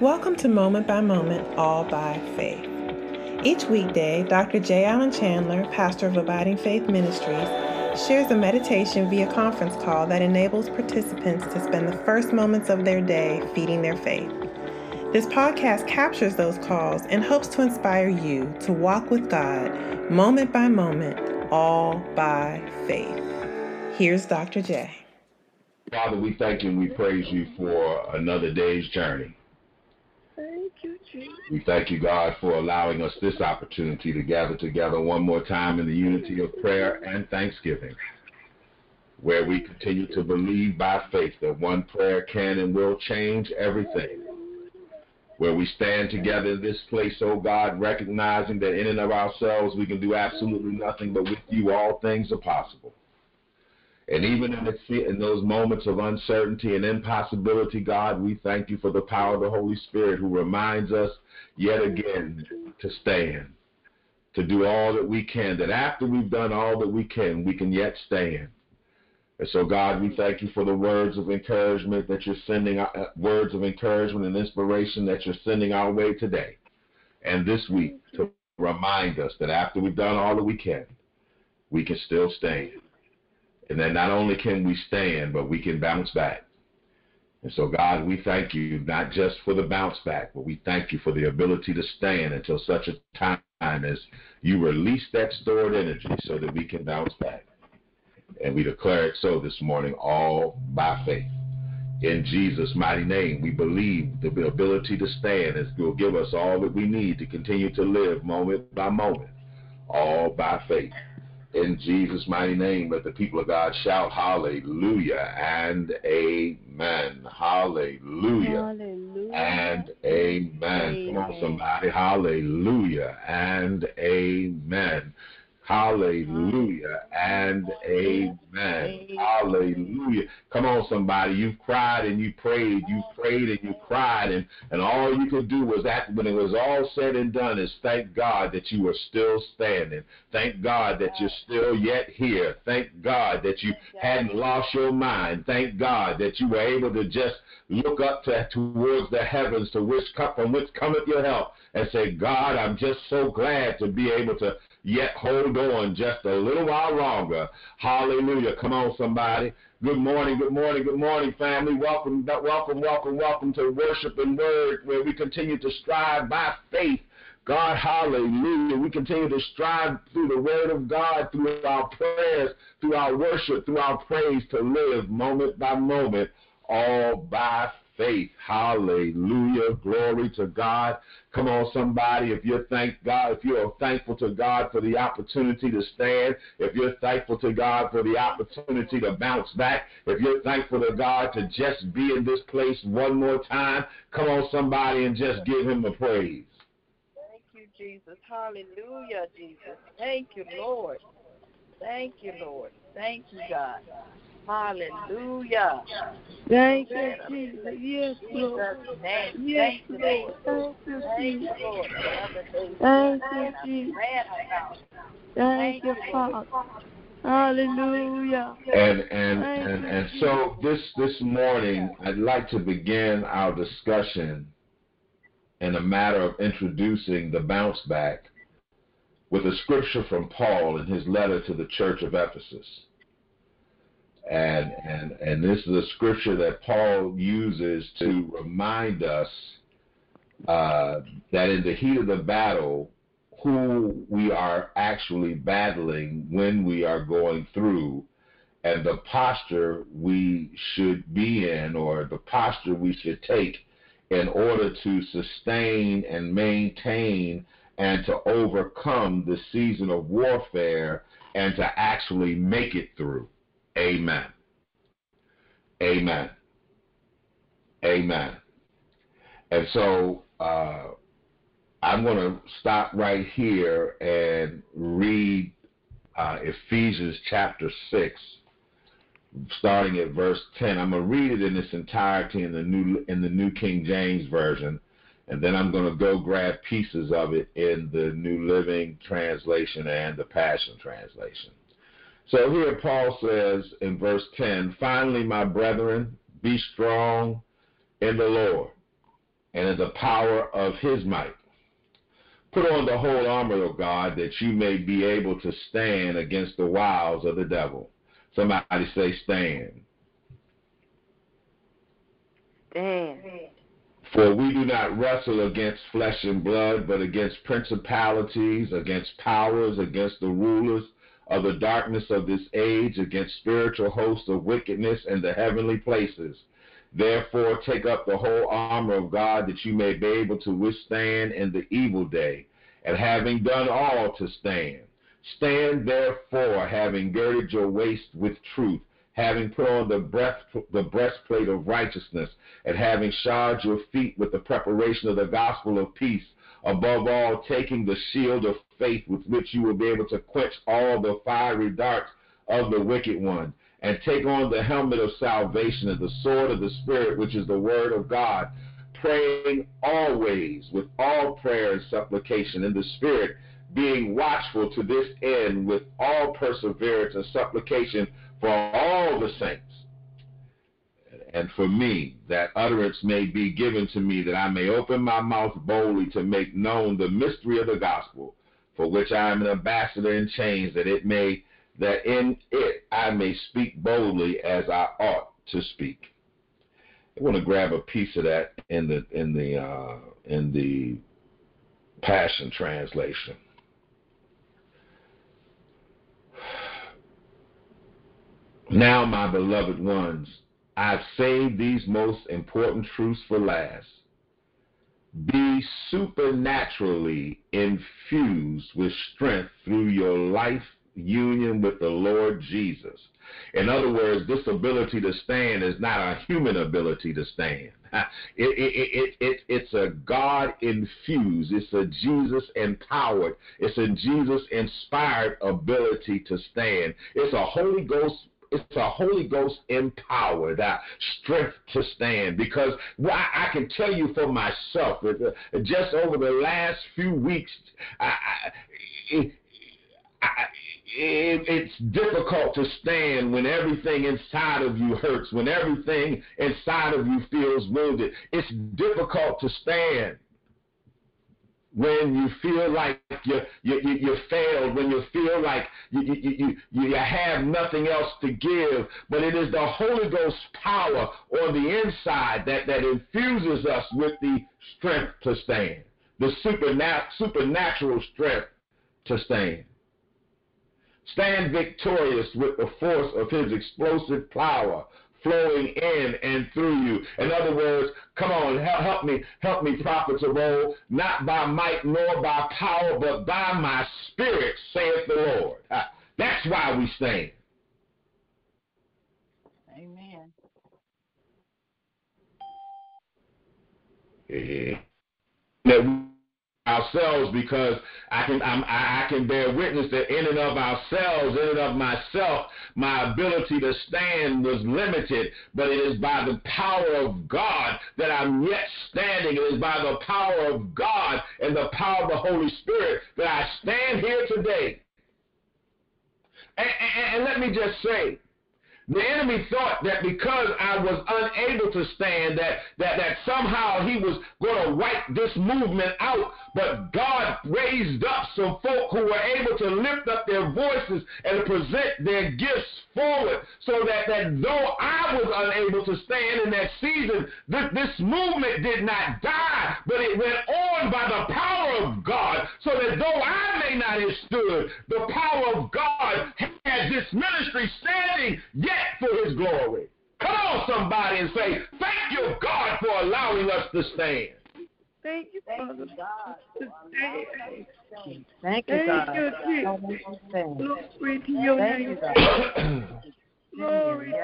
Welcome to Moment by Moment, All by Faith. Each weekday, Dr. J. Allen Chandler, pastor of Abiding Faith Ministries, shares a meditation via conference call that enables participants to spend the first moments of their day feeding their faith. This podcast captures those calls and hopes to inspire you to walk with God moment by moment, all by faith. Here's Dr. J. Father, we thank you and we praise you for another day's journey. Thank you, Jesus. We thank you, God, for allowing us this opportunity to gather together one more time in the unity of prayer and thanksgiving, where we continue to believe by faith that one prayer can and will change everything. Where we stand together in this place, oh God, recognizing that in and of ourselves we can do absolutely nothing, but with you all things are possible. And even in, the, in those moments of uncertainty and impossibility, God, we thank you for the power of the Holy Spirit who reminds us yet again to stand, to do all that we can, that after we've done all that we can, we can yet stand. And so, God, we thank you for the words of encouragement that you're sending, uh, words of encouragement and inspiration that you're sending our way today and this week to remind us that after we've done all that we can, we can still stand. And then not only can we stand, but we can bounce back. And so, God, we thank you not just for the bounce back, but we thank you for the ability to stand until such a time as you release that stored energy so that we can bounce back. And we declare it so this morning, all by faith. In Jesus' mighty name, we believe the ability to stand is will give us all that we need to continue to live moment by moment, all by faith in Jesus' mighty name, let the people of God shout hallelujah and amen. Hallelujah, Hallelujah. and amen. Come on, somebody. Hallelujah and amen. Hallelujah and amen. Hallelujah. Come on, somebody. You've cried and you prayed. You prayed and you cried. And, and all you could do was, after, when it was all said and done, is thank God that you were still standing. Thank God that you're still yet here. Thank God that you hadn't lost your mind. Thank God that you were able to just look up to, towards the heavens to which from which cometh your help and say, God, I'm just so glad to be able to yet hold on just a little while longer. Hallelujah. Come on, somebody. Good morning, good morning, good morning, family. Welcome, welcome, welcome, welcome to Worship and Word, where we continue to strive by faith. God, hallelujah. We continue to strive through the Word of God, through our prayers, through our worship, through our praise to live moment by moment, all by faith. Hallelujah. Glory to God. Come on, somebody. If you're thank God, if you're thankful to God for the opportunity to stand, if you're thankful to God for the opportunity to bounce back, if you're thankful to God to just be in this place one more time, come on, somebody, and just give Him a praise. Thank you, Jesus. Hallelujah, Jesus. Thank you, Lord. Thank you, Lord. Thank you, God. Hallelujah. Thank you, Jesus. Yes, Lord. Yes, Lord. Lord. Thank you, Jesus. you, Lord. Another day. Thank you, Jesus. glad about it. Thank you, Father. Hallelujah. And and and, and so this this morning I'd like to begin our discussion in a matter of introducing the bounce back with a scripture from Paul in his letter to the church of Ephesus. And and and this is a scripture that Paul uses to remind us uh, that in the heat of the battle, who we are actually battling when we are going through and the posture we should be in or the posture we should take in order to sustain and maintain and to overcome the season of warfare and to actually make it through. Amen. Amen. Amen. And so uh, I'm going to stop right here and read uh, Ephesians chapter 6, starting at verse 10. I'm going to read it in its entirety in the new in the New King James version, and then I'm going to go grab pieces of it in the New Living Translation and the Passion Translation. So here Paul says in verse 10, finally, my brethren, be strong in the Lord and in the power of his might. Put on the whole armor of God that you may be able to stand against the wiles of the devil. Somebody say, stand. Stand. For we do not wrestle against flesh and blood, but against principalities, against powers, against the rulers of the darkness of this age, against spiritual hosts of wickedness in the heavenly places. Therefore, take up the whole armor of God that you may be able to withstand in the evil day, and having done all to stand. Stand therefore, having girded your waist with truth, having put on the, breast, the breastplate of righteousness, and having shod your feet with the preparation of the gospel of peace. Above all, taking the shield of faith with which you will be able to quench all the fiery darts of the wicked one and take on the helmet of salvation and the sword of the Spirit, which is the word of God, praying always with all prayer and supplication in the Spirit, being watchful to this end with all perseverance and supplication for all the saints. And for me, that utterance may be given to me, that I may open my mouth boldly to make known the mystery of the gospel, for which I am an ambassador in chains, that it may that in it I may speak boldly as I ought to speak. I want to grab a piece of that in the in the uh, in the Passion Translation. Now, my beloved ones, I've saved these most important truths for last. Be supernaturally infused with strength through your life union with the Lord Jesus. In other words, this ability to stand is not a human ability to stand. It, it, it, it's a God infused, it's a Jesus empowered, it's a Jesus inspired ability to stand. It's a Holy Ghost it's a Holy Ghost empowered uh, strength to stand because I, I, can tell you for myself, uh, just over the last few weeks, I, I, I, it, it's difficult to stand when everything inside of you hurts, when everything inside of you feels wounded. It's difficult to stand when you feel like you you, you, you failed, when you feel like you, you, you, you have nothing else to give. But it is the Holy Ghost power on the inside that, that infuses us with the strength to stand, the supernat- supernatural strength to stand. Stand victorious with the force of his explosive power flowing in and through you. In other words, come on, help, help me, help me, Prophet Terrell, not by might nor by power, but by my spirit, saith the Lord. That's why we stand. Amen. Yeah ourselves because I can I'm, i can bear witness that in and of ourselves, in and of myself, my ability to stand was limited, but it is by the power of God that I'm yet standing. It is by the power of God and the power of the Holy Spirit that I stand here today. and, and, and let me just say, the enemy thought that because I was unable to stand, that, that, that somehow he was going to wipe this movement out. But God raised up some folk who were able to lift up their voices and present their gifts forward so that, that though I was unable to stand in that season, this, this movement did not die, but it went on by the power of God so that though I may not have stood, the power of God had this ministry standing yet for his glory. Come on, somebody, and say, Thank you, God, for allowing us to stand. Thank you, Father. God. Thank you, God. Thank you, Jesus. Glory to your name. Glory.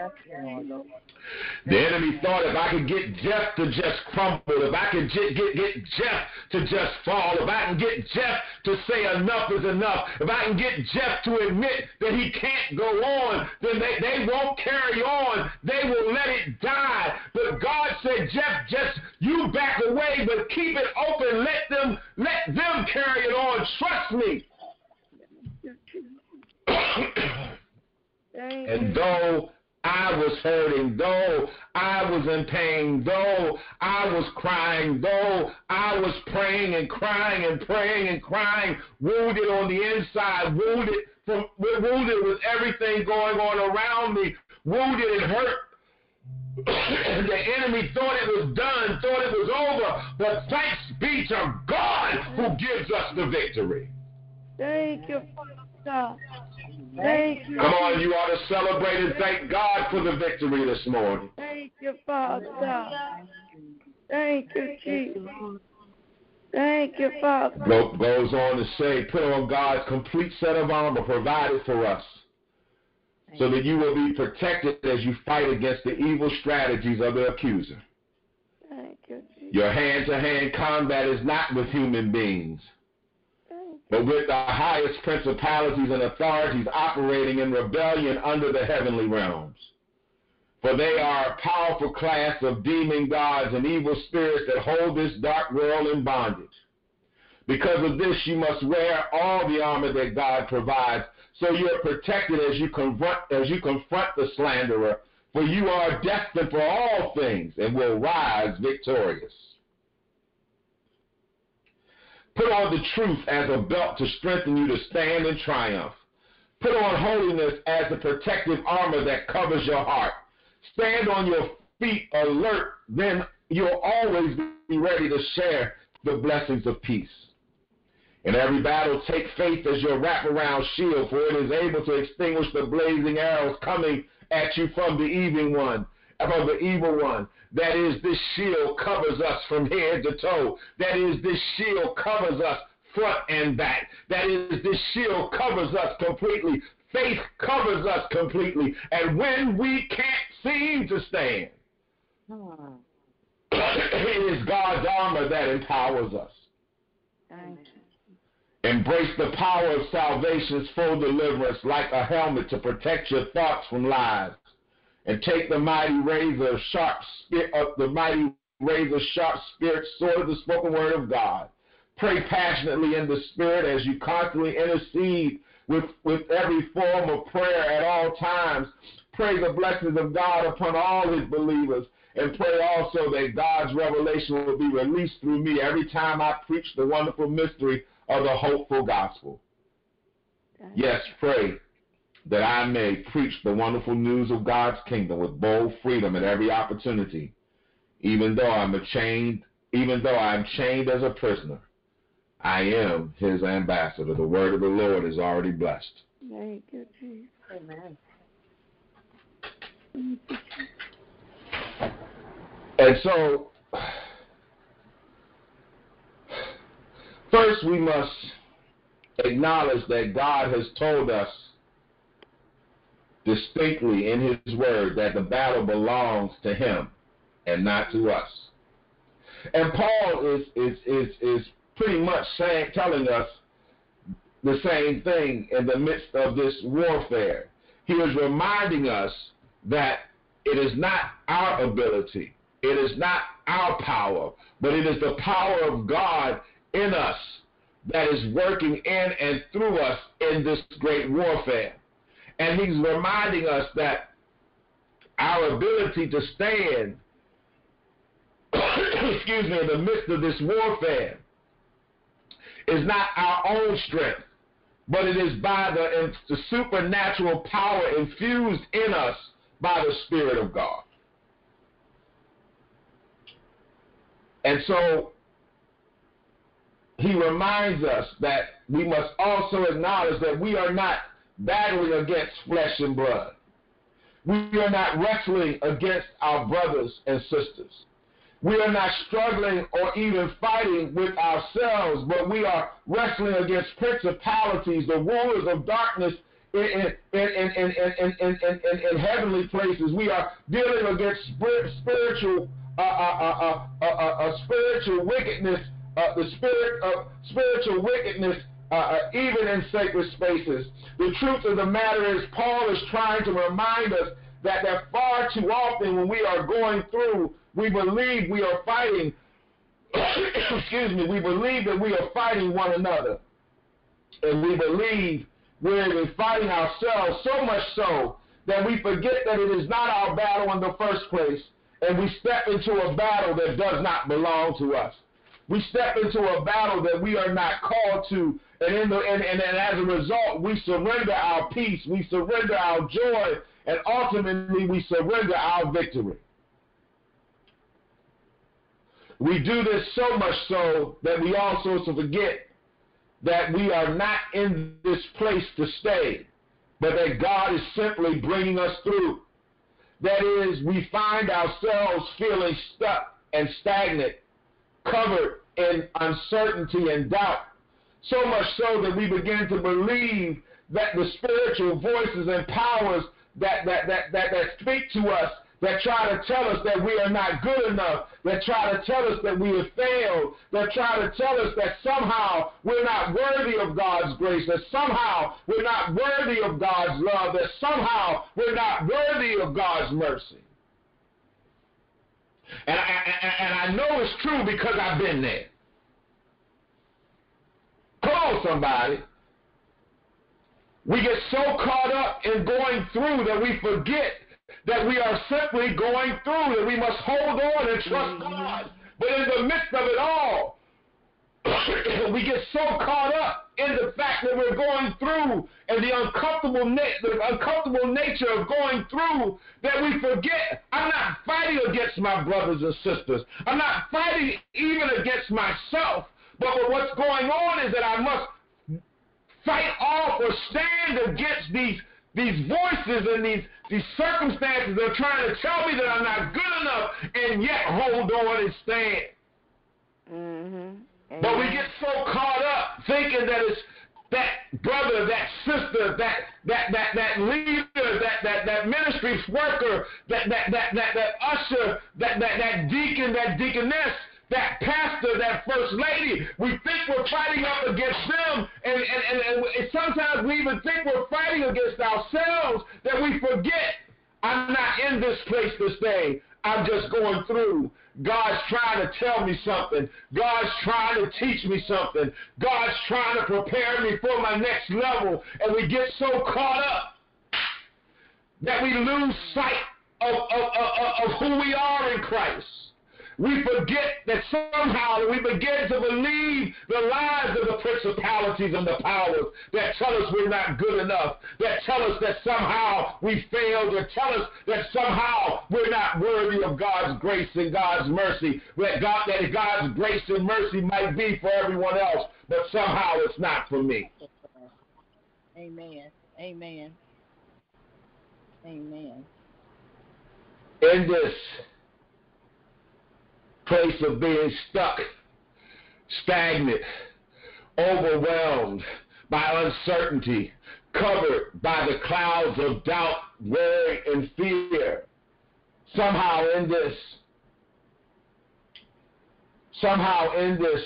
The enemy thought if I could get Jeff to just crumble, if I could get, get, get Jeff to just fall, if I can get Jeff to say enough is enough, if I can get Jeff to admit that he can't go on, then they, they won't carry on. They will let it die. But God said, Jeff, just you back away, but keep it open. Let them let them carry it on. Trust me. And though I was hurting, though I was in pain, though I was crying, though I was praying and crying and praying and crying, wounded on the inside, wounded from wounded with everything going on around me, wounded and hurt. the enemy thought it was done, thought it was over, but thanks be to God who gives us the victory. Thank you, God. Thank you. Come on, you ought to celebrate and thank God for the victory this morning. Thank you, Father. Thank you, Jesus. Thank you, Father. Go, goes on to say, put on God's complete set of armor provided for us so that you will be protected as you fight against the evil strategies of the accuser. Thank you, Jesus. Your hand to hand combat is not with human beings but with the highest principalities and authorities operating in rebellion under the heavenly realms. For they are a powerful class of demon gods and evil spirits that hold this dark world in bondage. Because of this, you must wear all the armor that God provides, so you are protected as you confront as you confront the slanderer. For you are destined for all things and will rise victorious. Put on the truth as a belt to strengthen you to stand in triumph. Put on holiness as the protective armor that covers your heart. Stand on your feet alert, then you'll always be ready to share the blessings of peace. In every battle, take faith as your wraparound shield, for it is able to extinguish the blazing arrows coming at you from the evil one, from the evil one. That is, this shield covers us from head to toe. That is, this shield covers us front and back. That is, this shield covers us completely. Faith covers us completely. And when we can't seem to stand, hmm. it is God's armor that empowers us. Thank you. Embrace the power of salvation's full deliverance like a helmet to protect your thoughts from lies and take the mighty razor, sharp spirit, uh, the mighty razor, sharp spirit, sword of the spoken word of God. Pray passionately in the spirit as you constantly intercede with, with every form of prayer at all times. Pray the blessings of God upon all his believers. And pray also that God's revelation will be released through me every time I preach the wonderful mystery of the hopeful gospel. Yes, pray that I may preach the wonderful news of God's kingdom with bold freedom at every opportunity, even though I'm chained, even though I'm chained as a prisoner. I am his ambassador. The word of the Lord is already blessed. Thank you, Jesus. Amen. And so, first we must acknowledge that God has told us distinctly in his word that the battle belongs to him and not to us. And Paul is is is is pretty much saying telling us the same thing in the midst of this warfare. He is reminding us that it is not our ability, it is not our power, but it is the power of God in us that is working in and through us in this great warfare. And he's reminding us that our ability to stand, excuse me, in the midst of this warfare is not our own strength, but it is by the, the supernatural power infused in us by the Spirit of God. And so he reminds us that we must also acknowledge that we are not battling against flesh and blood. We are not wrestling against our brothers and sisters. We are not struggling or even fighting with ourselves, but we are wrestling against principalities, the rulers of darkness in, in, in, in, heavenly places. We are dealing against spiritual, uh, uh, uh, spiritual wickedness, the spirit of spiritual wickedness uh, uh, even in sacred spaces. The truth of the matter is, Paul is trying to remind us that, that far too often when we are going through, we believe we are fighting, excuse me, we believe that we are fighting one another. And we believe we're fighting ourselves so much so that we forget that it is not our battle in the first place, and we step into a battle that does not belong to us. We step into a battle that we are not called to, and, in the, and, and, and as a result, we surrender our peace, we surrender our joy, and ultimately we surrender our victory. We do this so much so that we also forget that we are not in this place to stay, but that God is simply bringing us through. That is, we find ourselves feeling stuck and stagnant, covered in uncertainty and doubt, so much so that we begin to believe that the spiritual voices and powers that, that, that, that, that speak to us that try to tell us that we are not good enough, that try to tell us that we have failed, that try to tell us that somehow we're not worthy of God's grace, that somehow we're not worthy of God's love, that somehow we're not worthy of God's mercy. And I, and I know it's true because I've been there. Call somebody. We get so caught up in going through that we forget that we are simply going through, that we must hold on and trust mm-hmm. God. But in the midst of it all, we get so caught up in the fact that we're going through and the uncomfortable, na- the uncomfortable nature of going through that we forget I'm not fighting against my brothers and sisters. I'm not fighting even against myself. But what's going on is that I must fight off or stand against these these voices and these, these circumstances that are trying to tell me that I'm not good enough and yet hold on and stand. Mm-hmm. But we get so caught up thinking that it's that brother, that sister, that that that that leader, that that that ministry worker, that that that that that usher, that that that deacon, that deaconess that pastor, that first lady. We think we're fighting up against them, and, and, and, and sometimes we even think we're fighting against ourselves that we forget I'm not in this place to stay. I'm just going through. God's trying to tell me something. God's trying to teach me something. God's trying to prepare me for my next level. And we get so caught up that we lose sight of, of, of, of who we are in Christ we forget that somehow we begin to believe the lies of the principalities and the powers that tell us we're not good enough, that tell us that somehow we failed, that tell us that somehow we're not worthy of God's grace and God's mercy, that, God, that God's grace and mercy might be for everyone else, but somehow it's not for me. Amen. Amen. Amen. In this place of being stuck, stagnant, overwhelmed by uncertainty, covered by the clouds of doubt, worry, and fear. Somehow in this, somehow in this,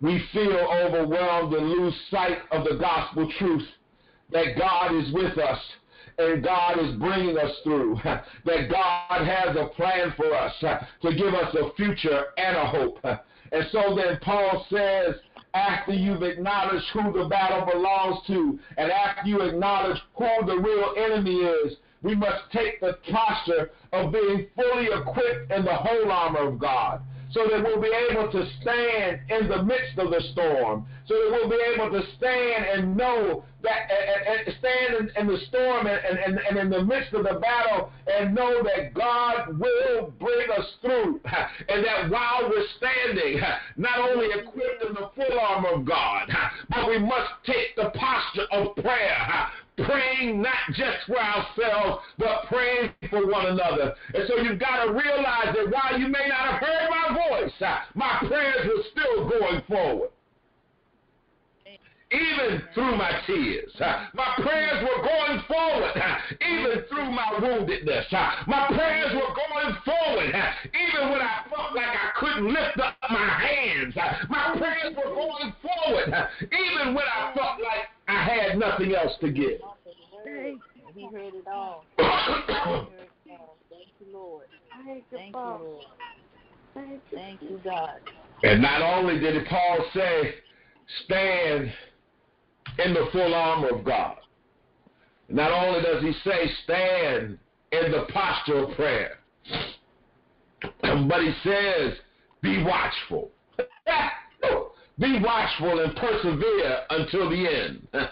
we feel overwhelmed and lose sight of the gospel truth that God is with us and God is bringing us through, that God has a plan for us to give us a future and a hope. And so then Paul says, after you've acknowledged who the battle belongs to, and after you acknowledge who the real enemy is, we must take the posture of being fully equipped in the whole armor of God so that we'll be able to stand in the midst of the storm, so that we'll be able to stand and know that, and, and stand in, in, the storm and, and, and in the midst of the battle and know that God will bring us through. And that while we're standing, not only equipped in the full armor of God, but we must take the posture of prayer praying not just for ourselves, but praying for one another. And so you've got to realize that while you may not have heard my voice, uh, my prayers were still going forward even through my tears. Uh, my prayers were going forward, uh, even through my woundedness. My prayers were going forward, even when I felt like I couldn't lift up my hands. My prayers were going forward, even when I felt like I had nothing else to give. He heard it all. Thank you, Lord. Thank you, Lord. Thank you, God. And not only did Paul say, stand in the full armor of God. Not only does he say stand in the posture of prayer, but he says be watchful. be watchful and persevere until the end.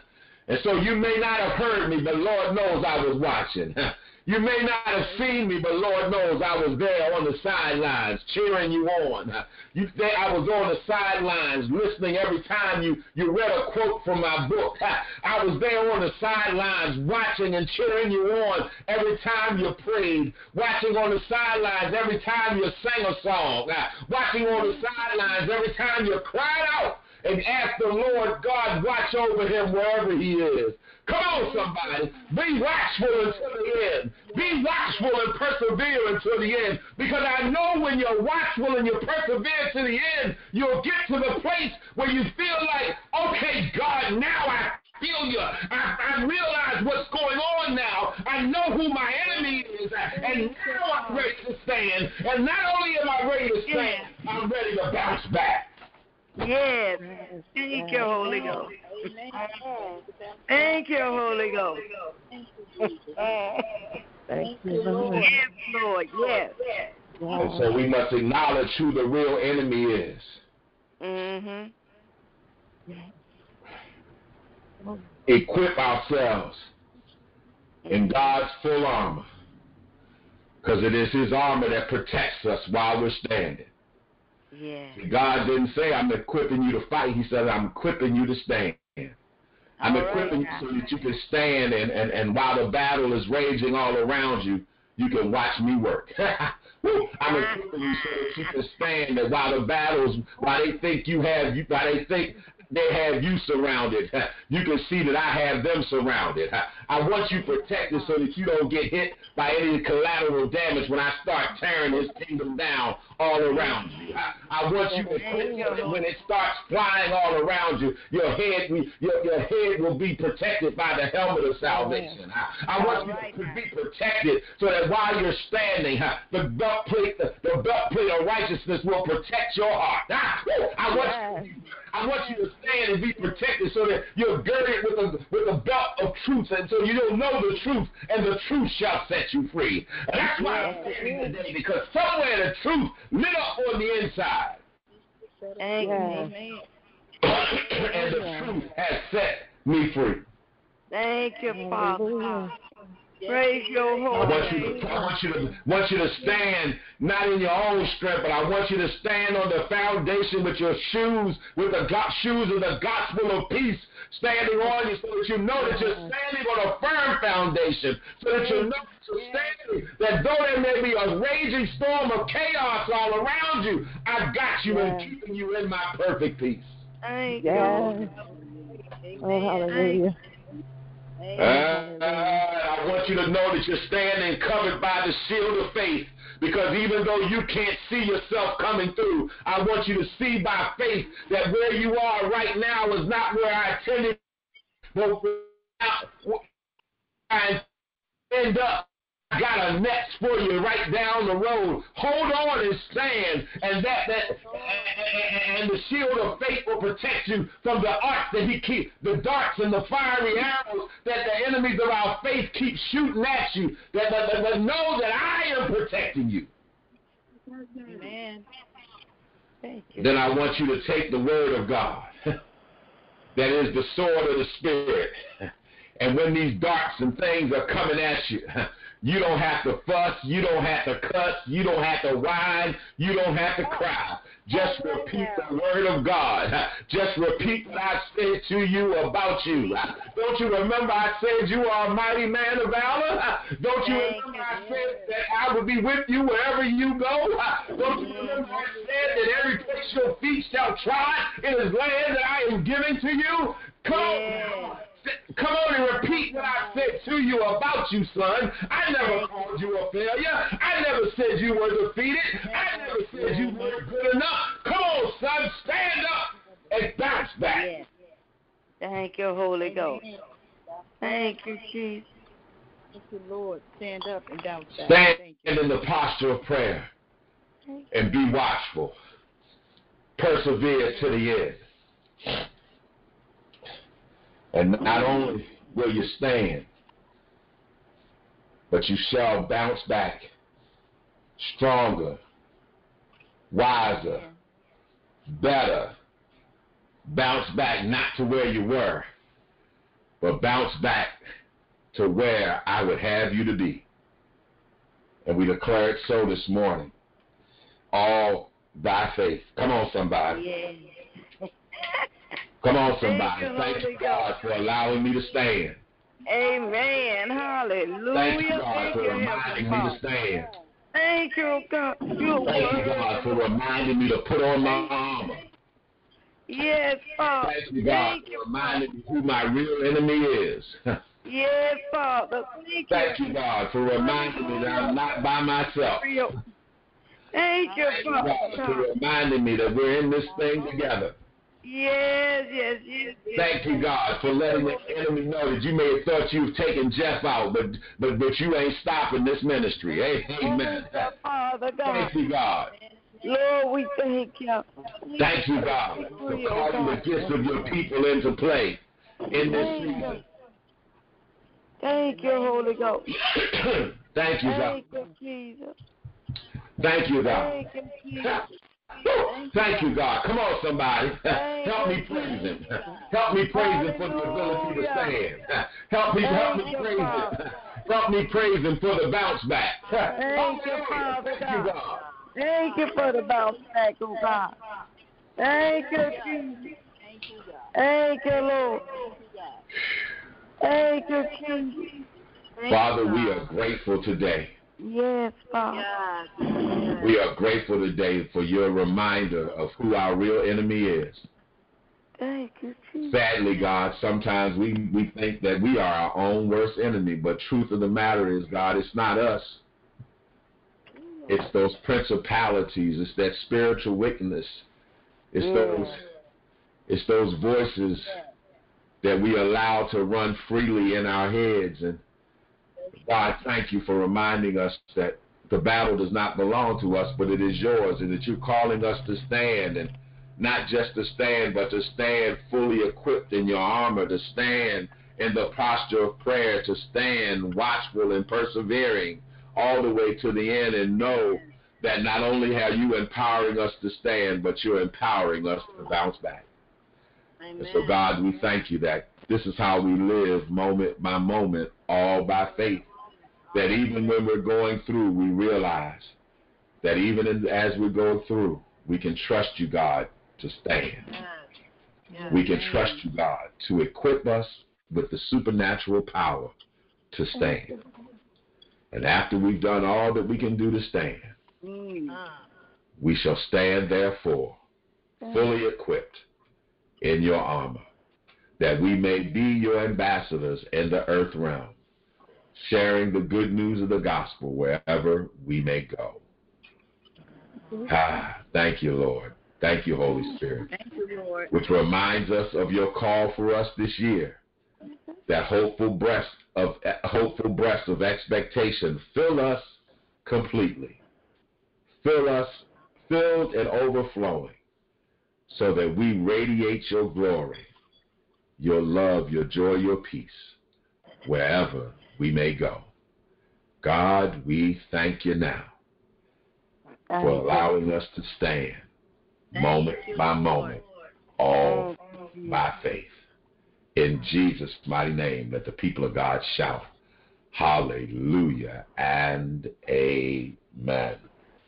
And so you may not have heard me, but Lord knows I was watching. You may not have seen me, but Lord knows I was there on the sidelines cheering you on. You, I was on the sidelines listening every time you, you read a quote from my book. I was there on the sidelines watching and cheering you on every time you prayed, watching on the sidelines every time you sang a song, watching on the sidelines every time you cried out and ask the Lord God watch over him wherever he is. Come on, somebody. Be watchful until the end. Be watchful and persevere until the end. Because I know when you're watchful and you persevere to the end, you'll get to the place where you feel like, okay, God, now I feel you. I, I realize what's going on now. I know who my enemy is. And now I'm ready to stand. And not only am I ready to stand, I'm ready to bounce back. Yes. Thank you, Holy Ghost. Thank you, Holy Ghost. Thank you, Lord. Yes, Lord. Yes. And so we must acknowledge who the real enemy is. Mhm. Equip ourselves in God's full armor. Because it is his armor that protects us while we're standing. Yeah. God didn't say, I'm equipping you to fight. He said, I'm equipping you to stand. I'm All right. equipping you so that you can stand, and, and, and while the battle is raging all around you, you can watch me work. I'm equipping you so that you can stand, that while the battles, while they think you have, you, while they think they have you surrounded, you can see that I have them surrounded. I want you protected so that you don't get hit by any collateral damage when I start tearing his kingdom down all around you. I, I want you that when it starts flying all around you, your head, your, your head will be protected by the helmet of salvation. I, I want you to be protected so that while you're standing, the belt plate, the, the belt plate of righteousness will protect your heart. I want you. I want you to stand and be protected so that you're girded with a with a belt of truth, and so you'll know the truth, and the truth shall set you free. And that's why I'm standing today, because somewhere the truth lit up on the inside. Thank you. and the truth has set me free. Thank you, Father. Praise your I want you to I want you to want you to stand not in your own strength, but I want you to stand on the foundation with your shoes, with the go- shoes of the gospel of peace standing on you so that you know that you're standing on a firm foundation, so that you know that you're standing, that though there may be a raging storm of chaos all around you, I've got you and keeping you in my perfect peace. Thank you. Yes. Oh, hallelujah. I want you to know that you're standing covered by the shield of faith. Because even though you can't see yourself coming through, I want you to see by faith that where you are right now is not where I intended. But I end up. I got a next for you right down the road. Hold on and stand, and that that and the shield of faith will protect you from the arts that he keep, the darts and the fiery arrows that the enemies of our faith keep shooting at you. That, that, that, that know that I am protecting you. Amen. Thank you. Then I want you to take the word of God, that is the sword of the spirit. And when these darts and things are coming at you, you don't have to fuss, you don't have to cuss, you don't have to whine, you don't have to cry. Just repeat the word of God. Just repeat what I said to you about you. Don't you remember I said you are a mighty man of valor? Don't you remember I said that I will be with you wherever you go? Don't you remember I said that every place your feet shall trod in is land that I am giving to you? Come. Come on and repeat what I said to you about you, son. I never called you a failure. I never said you were defeated. I never said you weren't good enough. Come on, son, stand up and bounce back. Yes. Thank you, Holy Ghost. Thank you, Jesus. Thank you, Lord. Stand up and bounce back. Stand in the posture of prayer and be watchful. Persevere to the end. And not only will you stand, but you shall bounce back stronger, wiser, better. Bounce back not to where you were, but bounce back to where I would have you to be. And we declare it so this morning. All by faith. Come on, somebody. Come on, somebody. Thank you, God, for allowing me to stand. Amen. Hallelujah. Thank you, God, for reminding me to stand. Thank you, God. You're Thank you, God, for reminding me to put on my armor. Yes, Father. Thank you, God, for reminding me who my real enemy is. Yes, Father. Thank, Thank you, God, for reminding me that I'm not by myself. you. Thank you, Father. Thank you, God, for reminding me that we're in this thing together. Yes, yes, yes. yes. Thank you, God, for letting the enemy know that you may have thought you've taken Jeff out, but but but you ain't stopping this ministry. Amen. Thank Father God. Thank you, God. Lord, we thank you. Thank you, God, for calling the gifts of your people into play in this season. Thank you, Holy Ghost. Thank you, God. Thank you, Jesus. Thank you, God. Thank you, Jesus. Thank you, God. Come on, somebody. Help me praise Him. Help me praise Him for the ability to stand. Help me, help me praise Him. Help me praise Him for the bounce back. Thank you, Father Thank you, God. God. Thank you for the bounce back, oh God. Thank you, Jesus. Thank you, Lord. Thank you, Jesus. Father, we are grateful today. Yes, Father. We are grateful today for your reminder of who our real enemy is. Thank you, Jesus. Sadly, God, sometimes we, we think that we are our own worst enemy, but truth of the matter is, God, it's not us. It's those principalities, it's that spiritual wickedness. It's those it's those voices that we allow to run freely in our heads and God, thank you for reminding us that the battle does not belong to us, but it is yours, and that you're calling us to stand, and not just to stand, but to stand fully equipped in your armor, to stand in the posture of prayer, to stand watchful and persevering all the way to the end, and know that not only are you empowering us to stand, but you're empowering us to bounce back. And so, God, we thank you that this is how we live moment by moment, all by faith. That even when we're going through, we realize that even as we go through, we can trust you, God, to stand. We can trust you, God, to equip us with the supernatural power to stand. And after we've done all that we can do to stand, mm. ah. we shall stand, therefore, fully equipped in your armor, that we may be your ambassadors in the earth realm, sharing the good news of the gospel wherever we may go. Ah, thank you, Lord. Thank you, Holy Spirit. Thank you, Lord. Which reminds us of your call for us this year. That hopeful breast of hopeful breast of expectation. Fill us completely. Fill us filled and overflowing so that we radiate your glory, your love, your joy, your peace, wherever we may go. God, we thank you now for allowing us to stand moment by moment, all by faith. In Jesus' mighty name, let the people of God shout, Hallelujah and Amen.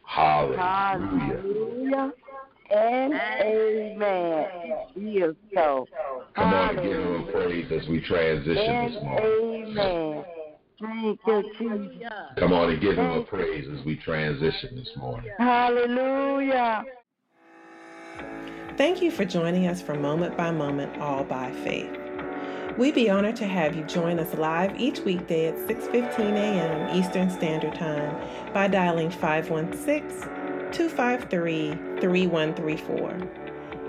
Hallelujah. Hallelujah and amen. He is so. Come on and give him praise as we transition And this morning. amen. Thank you, Jesus. Come on and give him a praise as we transition this morning. Hallelujah. Thank you for joining us for Moment by Moment, All by Faith. We'd be honored to have you join us live each weekday at 6:15 a.m. Eastern Standard Time by dialing 516-253-3134.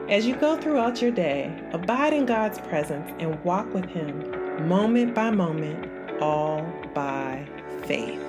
As you go throughout your day, abide in God's presence and walk with him moment by moment, all by faith.